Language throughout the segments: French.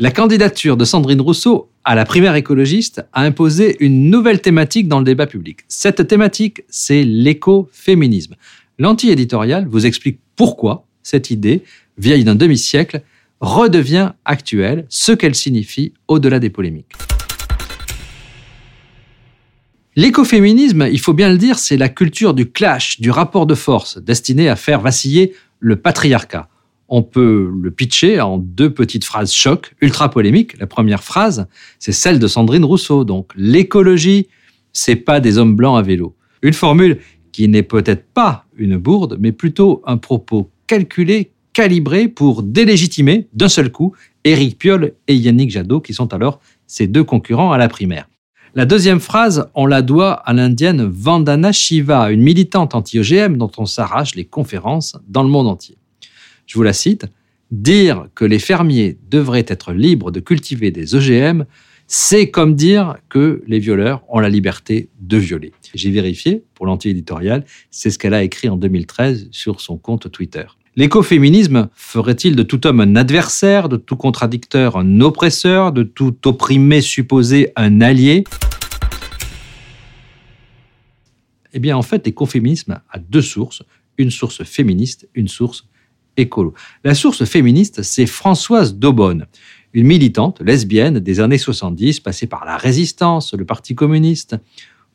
La candidature de Sandrine Rousseau à la primaire écologiste a imposé une nouvelle thématique dans le débat public. Cette thématique, c'est l'écoféminisme. L'anti-éditorial vous explique pourquoi cette idée, vieille d'un demi-siècle, redevient actuelle, ce qu'elle signifie au-delà des polémiques. L'écoféminisme, il faut bien le dire, c'est la culture du clash, du rapport de force, destinée à faire vaciller le patriarcat on peut le pitcher en deux petites phrases choc, ultra polémiques. La première phrase, c'est celle de Sandrine Rousseau. Donc, l'écologie, c'est pas des hommes blancs à vélo. Une formule qui n'est peut-être pas une bourde, mais plutôt un propos calculé, calibré pour délégitimer d'un seul coup Éric Piolle et Yannick Jadot, qui sont alors ses deux concurrents à la primaire. La deuxième phrase, on la doit à l'indienne Vandana Shiva, une militante anti-OGM dont on s'arrache les conférences dans le monde entier je vous la cite, dire que les fermiers devraient être libres de cultiver des OGM, c'est comme dire que les violeurs ont la liberté de violer. J'ai vérifié pour l'anti-éditorial, c'est ce qu'elle a écrit en 2013 sur son compte Twitter. L'écoféminisme ferait-il de tout homme un adversaire, de tout contradicteur un oppresseur, de tout opprimé supposé un allié? Eh bien, en fait, l'écoféminisme a deux sources, une source féministe, une source écolo. La source féministe, c'est Françoise Daubonne, une militante lesbienne des années 70, passée par la résistance, le Parti communiste,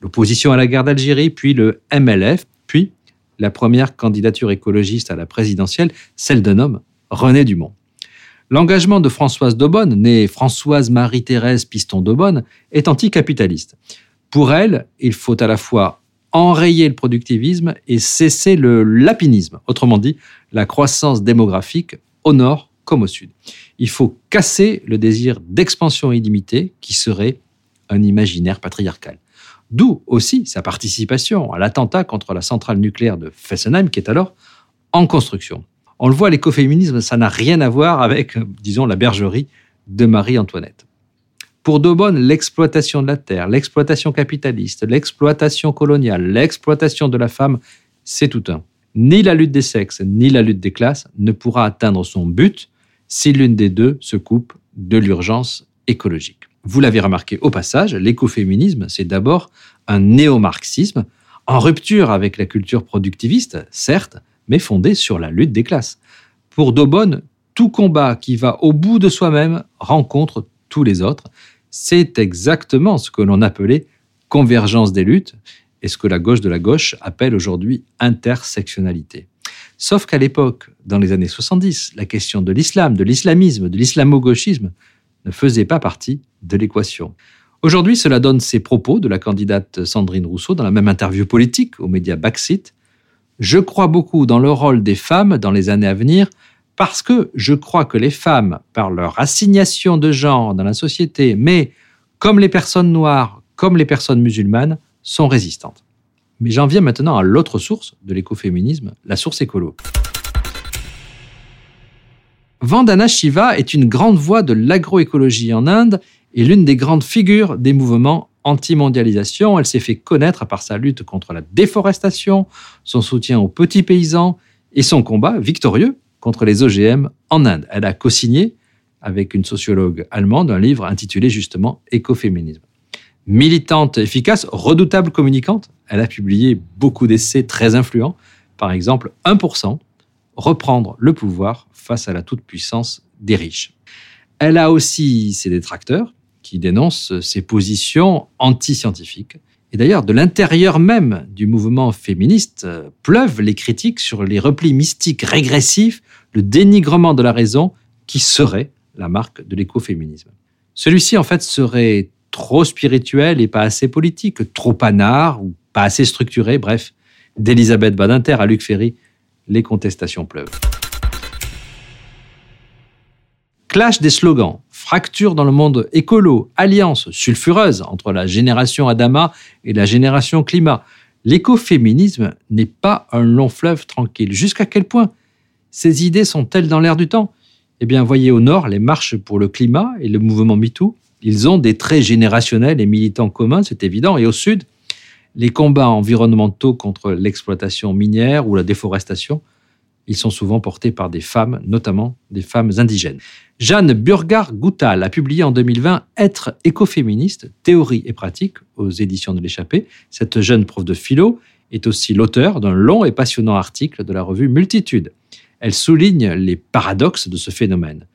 l'opposition à la guerre d'Algérie, puis le MLF, puis la première candidature écologiste à la présidentielle, celle d'un homme, René Dumont. L'engagement de Françoise Daubonne, née Françoise Marie-Thérèse Piston Daubonne, est anticapitaliste. Pour elle, il faut à la fois enrayer le productivisme et cesser le lapinisme, autrement dit la croissance démographique au nord comme au sud. Il faut casser le désir d'expansion illimitée qui serait un imaginaire patriarcal. D'où aussi sa participation à l'attentat contre la centrale nucléaire de Fessenheim qui est alors en construction. On le voit, l'écoféminisme, ça n'a rien à voir avec, disons, la bergerie de Marie-Antoinette. Pour Daubonne, l'exploitation de la terre, l'exploitation capitaliste, l'exploitation coloniale, l'exploitation de la femme, c'est tout un. Ni la lutte des sexes, ni la lutte des classes ne pourra atteindre son but si l'une des deux se coupe de l'urgence écologique. Vous l'avez remarqué au passage, l'écoféminisme, c'est d'abord un néo-marxisme en rupture avec la culture productiviste, certes, mais fondé sur la lutte des classes. Pour Daubonne, tout combat qui va au bout de soi-même rencontre tous les autres, c'est exactement ce que l'on appelait convergence des luttes et ce que la gauche de la gauche appelle aujourd'hui intersectionnalité. Sauf qu'à l'époque, dans les années 70, la question de l'islam, de l'islamisme, de l'islamo-gauchisme ne faisait pas partie de l'équation. Aujourd'hui, cela donne ces propos de la candidate Sandrine Rousseau dans la même interview politique aux médias Backseat. Je crois beaucoup dans le rôle des femmes dans les années à venir parce que je crois que les femmes, par leur assignation de genre dans la société, mais comme les personnes noires, comme les personnes musulmanes, sont résistantes. Mais j'en viens maintenant à l'autre source de l'écoféminisme, la source écolo. Vandana Shiva est une grande voix de l'agroécologie en Inde et l'une des grandes figures des mouvements anti-mondialisation. Elle s'est fait connaître par sa lutte contre la déforestation, son soutien aux petits paysans et son combat victorieux contre les OGM en Inde. Elle a co-signé avec une sociologue allemande un livre intitulé justement Écoféminisme. Militante efficace, redoutable communicante, elle a publié beaucoup d'essais très influents. Par exemple, 1%, reprendre le pouvoir face à la toute-puissance des riches. Elle a aussi ses détracteurs qui dénoncent ses positions anti-scientifiques. Et d'ailleurs, de l'intérieur même du mouvement féministe euh, pleuvent les critiques sur les replis mystiques régressifs, le dénigrement de la raison, qui serait la marque de l'écoféminisme. Celui-ci, en fait, serait trop spirituel et pas assez politique, trop anard ou pas assez structuré, bref, d'Elisabeth Badinter à Luc Ferry, les contestations pleuvent. Clash des slogans, fracture dans le monde écolo, alliance sulfureuse entre la génération Adama et la génération climat. L'écoféminisme n'est pas un long fleuve tranquille. Jusqu'à quel point ces idées sont-elles dans l'air du temps? Eh bien, voyez au nord les marches pour le climat et le mouvement MeToo. Ils ont des traits générationnels et militants communs, c'est évident. Et au sud, les combats environnementaux contre l'exploitation minière ou la déforestation Ils sont souvent portés par des femmes, notamment des femmes indigènes. Jeanne Burgard-Goutal a publié en 2020 Être écoféministe, théorie et pratique aux éditions de l'échappée. Cette jeune prof de philo est aussi l'auteur d'un long et passionnant article de la revue Multitude. Elle souligne les paradoxes de ce phénomène.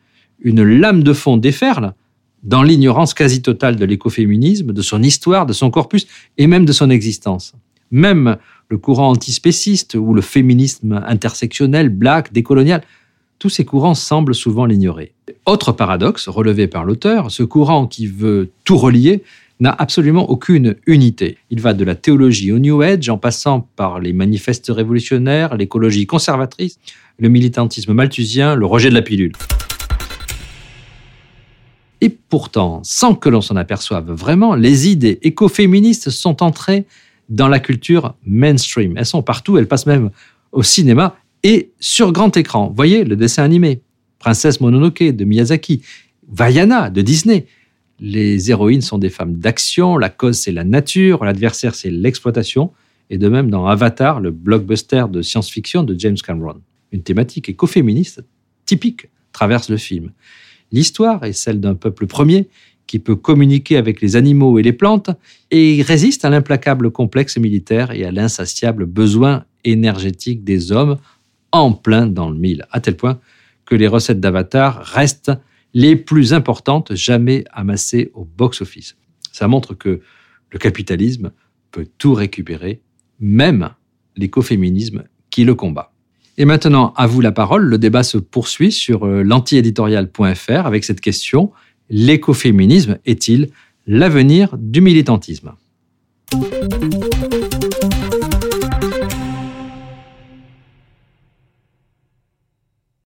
Une lame de fond déferle dans l'ignorance quasi totale de l'écoféminisme, de son histoire, de son corpus et même de son existence. Même le courant antispéciste ou le féminisme intersectionnel, black, décolonial, tous ces courants semblent souvent l'ignorer. Autre paradoxe relevé par l'auteur, ce courant qui veut tout relier n'a absolument aucune unité. Il va de la théologie au New Age en passant par les manifestes révolutionnaires, l'écologie conservatrice, le militantisme malthusien, le rejet de la pilule. Et pourtant, sans que l'on s'en aperçoive vraiment, les idées écoféministes sont entrées dans la culture mainstream. Elles sont partout, elles passent même au cinéma et sur grand écran. Voyez le dessin animé, Princesse Mononoke de Miyazaki, Vaiana de Disney. Les héroïnes sont des femmes d'action, la cause c'est la nature, l'adversaire c'est l'exploitation, et de même dans Avatar, le blockbuster de science-fiction de James Cameron. Une thématique écoféministe typique traverse le film. L'histoire est celle d'un peuple premier qui peut communiquer avec les animaux et les plantes et résiste à l'implacable complexe militaire et à l'insatiable besoin énergétique des hommes en plein dans le mille, à tel point que les recettes d'Avatar restent les plus importantes jamais amassées au box-office. Ça montre que le capitalisme peut tout récupérer, même l'écoféminisme qui le combat. Et maintenant, à vous la parole. Le débat se poursuit sur euh, l'antiéditorial.fr avec cette question l'écoféminisme est-il l'avenir du militantisme?